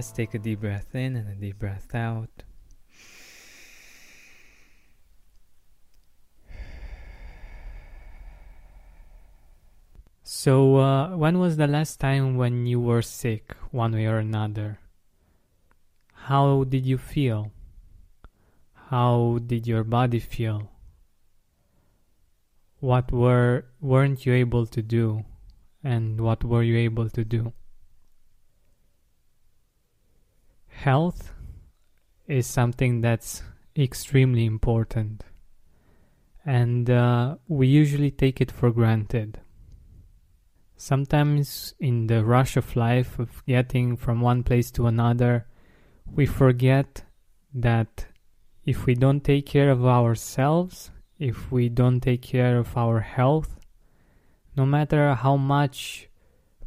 Let's take a deep breath in and a deep breath out. So, uh, when was the last time when you were sick, one way or another? How did you feel? How did your body feel? What were weren't you able to do, and what were you able to do? Health is something that's extremely important, and uh, we usually take it for granted. Sometimes, in the rush of life, of getting from one place to another, we forget that if we don't take care of ourselves, if we don't take care of our health, no matter how much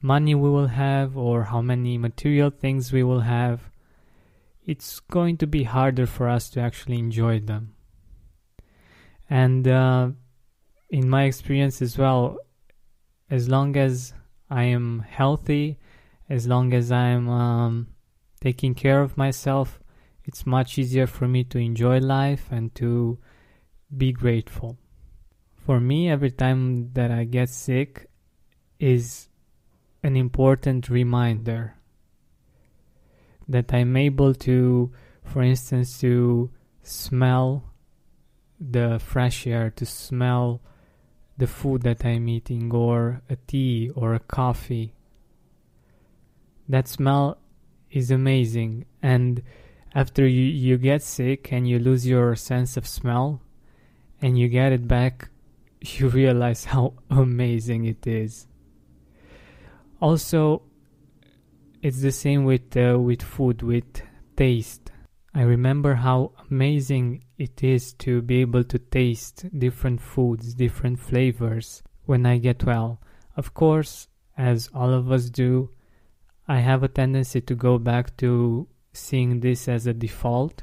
money we will have or how many material things we will have, it's going to be harder for us to actually enjoy them. And uh, in my experience as well, as long as I am healthy, as long as I'm um, taking care of myself, it's much easier for me to enjoy life and to be grateful. For me, every time that I get sick is an important reminder that I'm able to, for instance, to smell the fresh air, to smell the food that I'm eating, or a tea or a coffee. That smell is amazing, and after you, you get sick and you lose your sense of smell and you get it back, you realize how amazing it is. Also, it's the same with uh, with food, with taste. I remember how amazing it is to be able to taste different foods, different flavors when I get well. Of course, as all of us do, I have a tendency to go back to seeing this as a default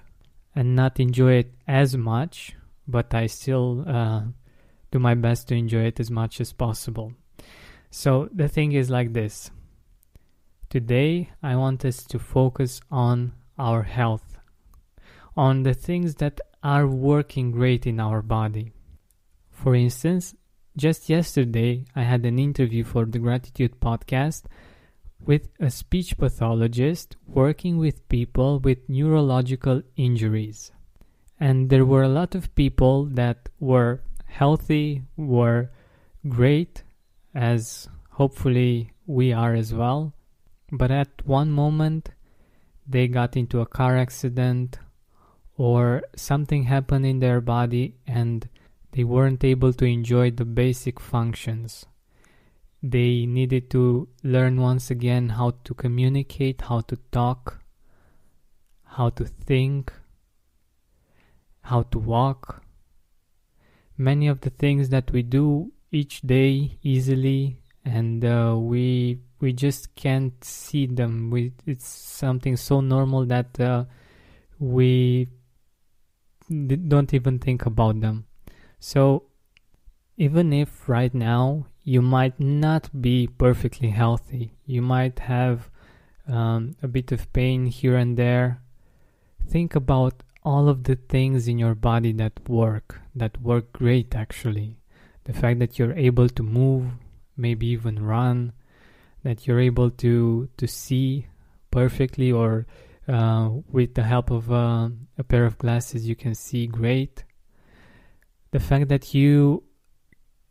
and not enjoy it as much, but I still uh, do my best to enjoy it as much as possible. So the thing is like this. Today, I want us to focus on our health on the things that are working great in our body. For instance, just yesterday I had an interview for the Gratitude podcast with a speech pathologist working with people with neurological injuries. And there were a lot of people that were healthy, were great, as hopefully we are as well. But at one moment, they got into a car accident or something happened in their body and they weren't able to enjoy the basic functions. They needed to learn once again how to communicate, how to talk, how to think, how to walk. Many of the things that we do each day easily and uh, we we just can't see them. We, it's something so normal that uh, we don't even think about them. So, even if right now you might not be perfectly healthy, you might have um, a bit of pain here and there, think about all of the things in your body that work, that work great actually. The fact that you're able to move, maybe even run, that you're able to to see perfectly or uh, with the help of uh, a pair of glasses, you can see great. The fact that you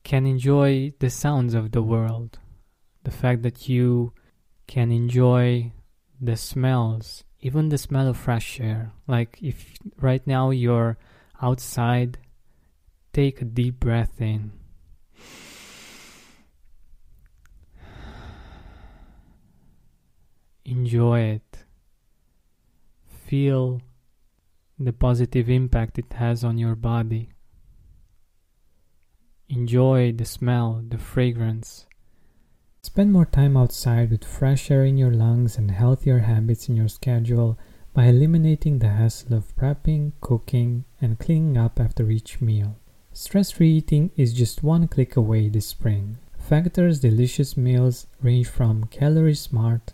can enjoy the sounds of the world, the fact that you can enjoy the smells, even the smell of fresh air. Like if right now you're outside, take a deep breath in. Enjoy it feel the positive impact it has on your body. Enjoy the smell, the fragrance. Spend more time outside with fresh air in your lungs and healthier habits in your schedule by eliminating the hassle of prepping, cooking, and cleaning up after each meal. Stress free eating is just one click away this spring. Factor's delicious meals range from calorie smart,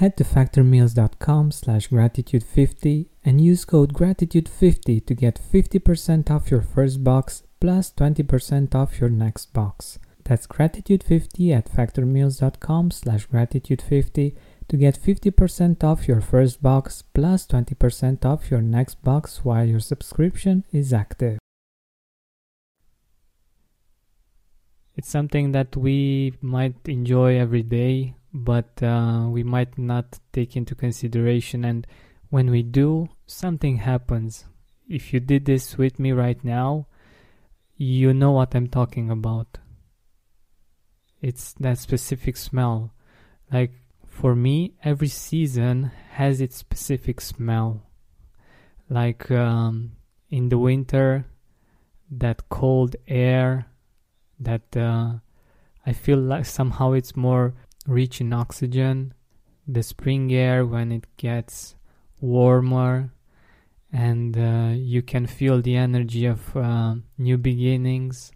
Head to factormeals.com slash gratitude50 and use code gratitude50 to get 50% off your first box plus 20% off your next box. That's gratitude50 at factormeals.com slash gratitude50 to get 50% off your first box plus 20% off your next box while your subscription is active. It's something that we might enjoy every day, but uh, we might not take into consideration. And when we do, something happens. If you did this with me right now, you know what I'm talking about. It's that specific smell. Like for me, every season has its specific smell. Like um, in the winter, that cold air, that uh, I feel like somehow it's more rich in oxygen. The spring air when it gets warmer and uh, you can feel the energy of uh, new beginnings.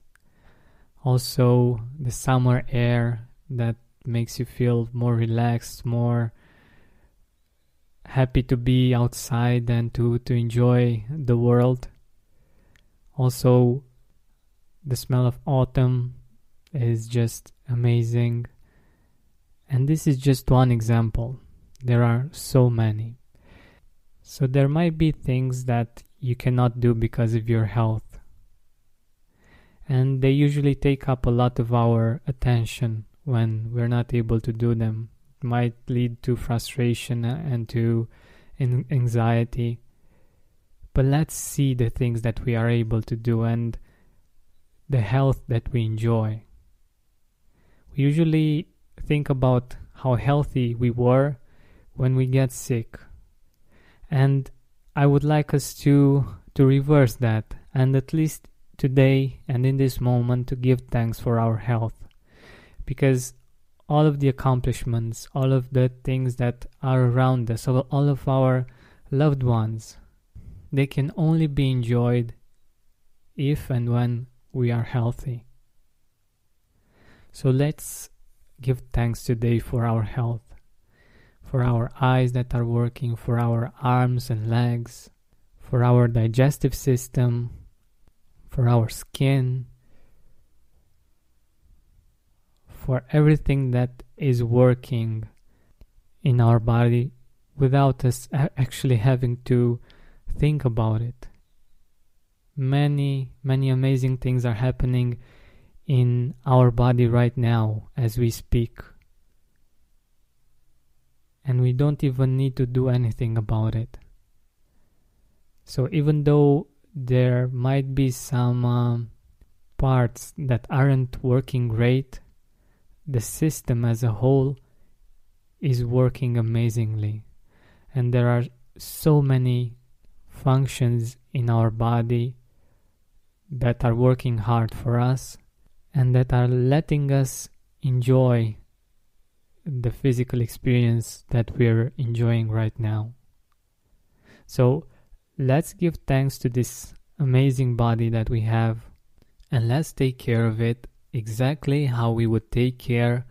Also, the summer air that makes you feel more relaxed, more happy to be outside and to, to enjoy the world. Also, the smell of autumn is just amazing. And this is just one example. There are so many. So there might be things that you cannot do because of your health. And they usually take up a lot of our attention when we're not able to do them. It might lead to frustration and to anxiety. But let's see the things that we are able to do and the health that we enjoy. We usually think about how healthy we were when we get sick and I would like us to to reverse that and at least today and in this moment to give thanks for our health because all of the accomplishments, all of the things that are around us, all of our loved ones, they can only be enjoyed if and when we are healthy. So let's give thanks today for our health for our eyes that are working, for our arms and legs, for our digestive system, for our skin, for everything that is working in our body without us actually having to think about it. Many, many amazing things are happening in our body right now as we speak and we don't even need to do anything about it. So even though there might be some um, parts that aren't working great, the system as a whole is working amazingly. And there are so many functions in our body that are working hard for us and that are letting us enjoy the physical experience that we're enjoying right now. So let's give thanks to this amazing body that we have and let's take care of it exactly how we would take care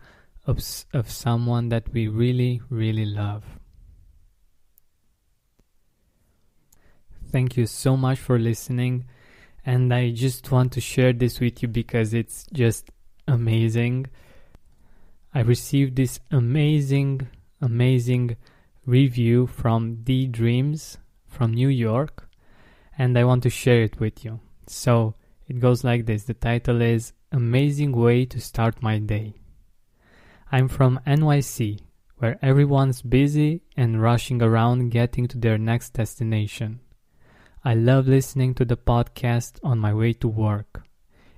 of, of someone that we really, really love. Thank you so much for listening, and I just want to share this with you because it's just amazing. I received this amazing, amazing review from D Dreams from New York, and I want to share it with you. So it goes like this the title is Amazing Way to Start My Day. I'm from NYC, where everyone's busy and rushing around getting to their next destination. I love listening to the podcast on my way to work.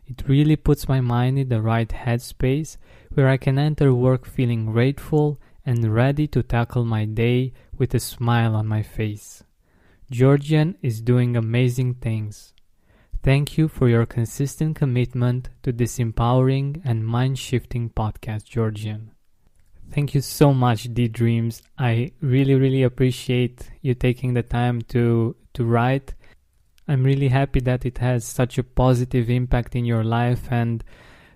It really puts my mind in the right headspace where I can enter work feeling grateful and ready to tackle my day with a smile on my face. Georgian is doing amazing things. Thank you for your consistent commitment to this empowering and mind shifting podcast, Georgian. Thank you so much, D Dreams. I really, really appreciate you taking the time to to write. I'm really happy that it has such a positive impact in your life and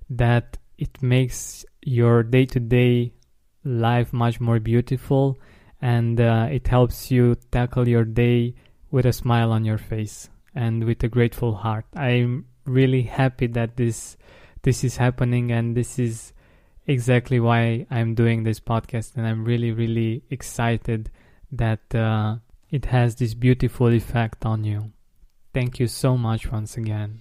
that it makes your day to day life much more beautiful and uh, it helps you tackle your day with a smile on your face and with a grateful heart. I'm really happy that this this is happening and this is exactly why I'm doing this podcast and I'm really really excited that uh, it has this beautiful effect on you. Thank you so much once again.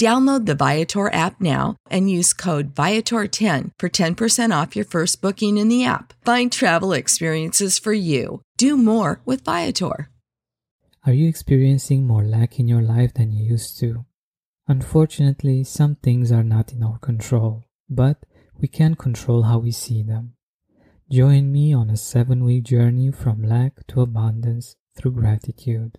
Download the Viator app now and use code Viator10 for 10% off your first booking in the app. Find travel experiences for you. Do more with Viator. Are you experiencing more lack in your life than you used to? Unfortunately, some things are not in our control, but we can control how we see them. Join me on a seven week journey from lack to abundance through gratitude.